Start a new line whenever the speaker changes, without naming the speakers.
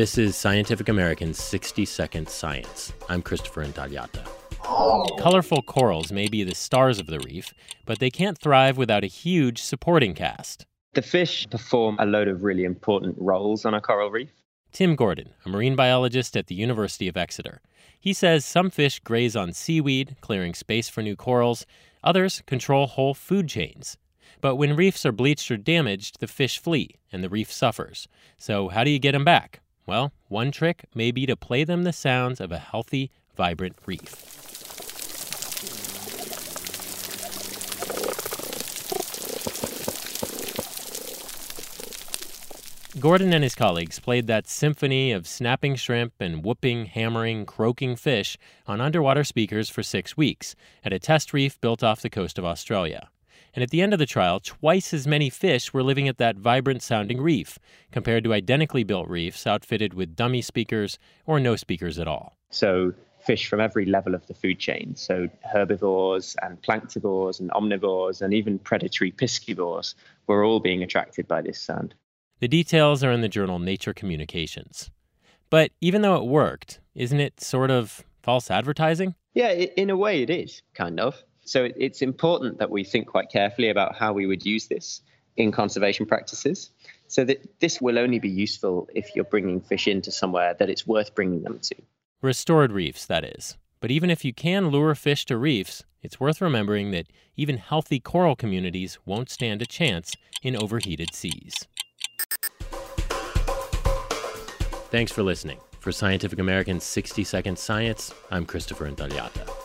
This is Scientific American's 60 Second Science. I'm Christopher Intagliata. Colorful corals may be the stars of the reef, but they can't thrive without a huge supporting cast.
The fish perform a load of really important roles on a coral reef.
Tim Gordon, a marine biologist at the University of Exeter. He says some fish graze on seaweed, clearing space for new corals. Others control whole food chains. But when reefs are bleached or damaged, the fish flee and the reef suffers. So, how do you get them back? Well, one trick may be to play them the sounds of a healthy, vibrant reef. Gordon and his colleagues played that symphony of snapping shrimp and whooping, hammering, croaking fish on underwater speakers for six weeks at a test reef built off the coast of Australia. And at the end of the trial, twice as many fish were living at that vibrant sounding reef compared to identically built reefs outfitted with dummy speakers or no speakers at all.
So, fish from every level of the food chain. So, herbivores and planktivores and omnivores and even predatory piscivores were all being attracted by this sound.
The details are in the journal Nature Communications. But even though it worked, isn't it sort of false advertising?
Yeah, in a way it is, kind of. So it's important that we think quite carefully about how we would use this in conservation practices. So that this will only be useful if you're bringing fish into somewhere that it's worth bringing them to.
Restored reefs, that is. But even if you can lure fish to reefs, it's worth remembering that even healthy coral communities won't stand a chance in overheated seas. Thanks for listening. For Scientific American's 60 Second Science, I'm Christopher Intagliata.